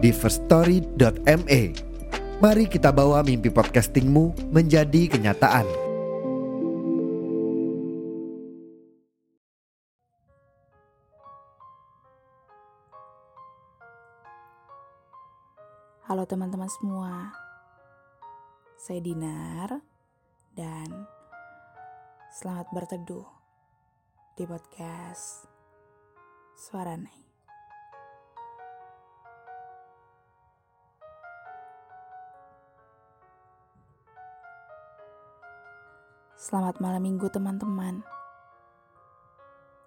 di firststory.me. Mari kita bawa mimpi podcastingmu menjadi kenyataan. Halo teman-teman semua, saya Dinar dan selamat berteduh di podcast Suara. Selamat malam minggu teman-teman.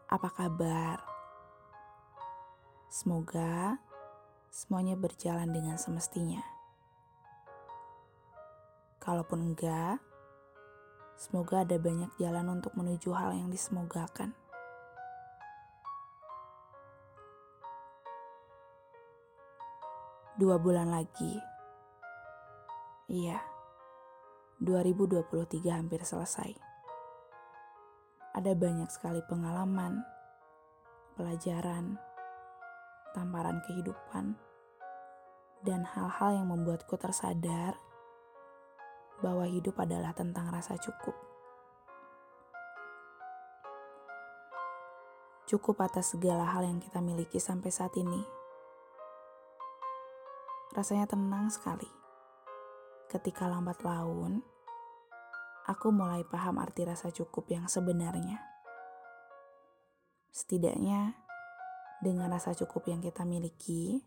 Apa kabar? Semoga semuanya berjalan dengan semestinya. Kalaupun enggak, semoga ada banyak jalan untuk menuju hal yang disemogakan. Dua bulan lagi. Iya 2023 hampir selesai. Ada banyak sekali pengalaman, pelajaran, tamparan kehidupan, dan hal-hal yang membuatku tersadar bahwa hidup adalah tentang rasa cukup. Cukup atas segala hal yang kita miliki sampai saat ini. Rasanya tenang sekali ketika lambat laun aku mulai paham arti rasa cukup yang sebenarnya. Setidaknya, dengan rasa cukup yang kita miliki,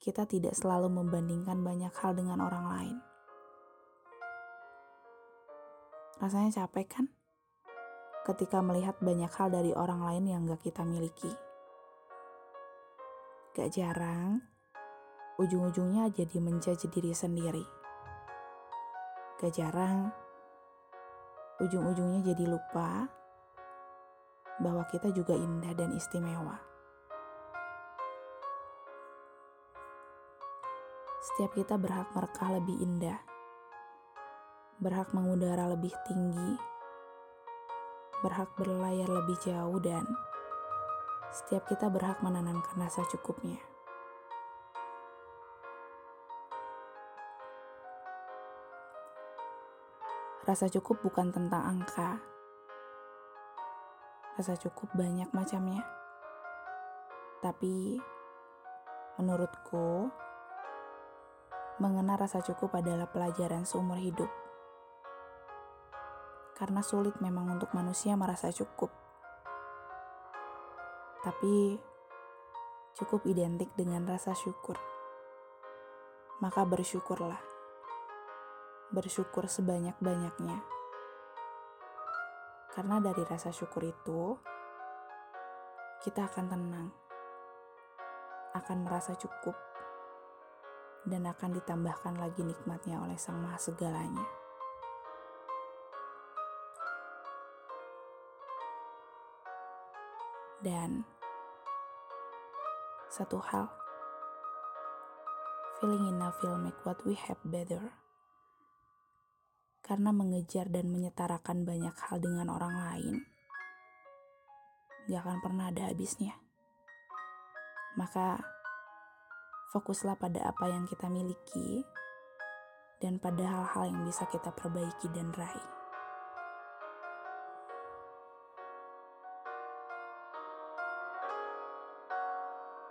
kita tidak selalu membandingkan banyak hal dengan orang lain. Rasanya capek kan? Ketika melihat banyak hal dari orang lain yang gak kita miliki. Gak jarang, ujung-ujungnya jadi menjadi diri sendiri. Gak jarang, ujung-ujungnya jadi lupa bahwa kita juga indah dan istimewa. Setiap kita berhak merekah lebih indah, berhak mengudara lebih tinggi, berhak berlayar lebih jauh, dan setiap kita berhak menanamkan rasa cukupnya. Rasa cukup bukan tentang angka. Rasa cukup banyak macamnya. Tapi menurutku mengenal rasa cukup adalah pelajaran seumur hidup. Karena sulit memang untuk manusia merasa cukup. Tapi cukup identik dengan rasa syukur. Maka bersyukurlah bersyukur sebanyak-banyaknya. Karena dari rasa syukur itu, kita akan tenang, akan merasa cukup, dan akan ditambahkan lagi nikmatnya oleh Sang Maha Segalanya. Dan satu hal, feeling enough will make what we have better karena mengejar dan menyetarakan banyak hal dengan orang lain, gak akan pernah ada habisnya. Maka, fokuslah pada apa yang kita miliki dan pada hal-hal yang bisa kita perbaiki dan raih.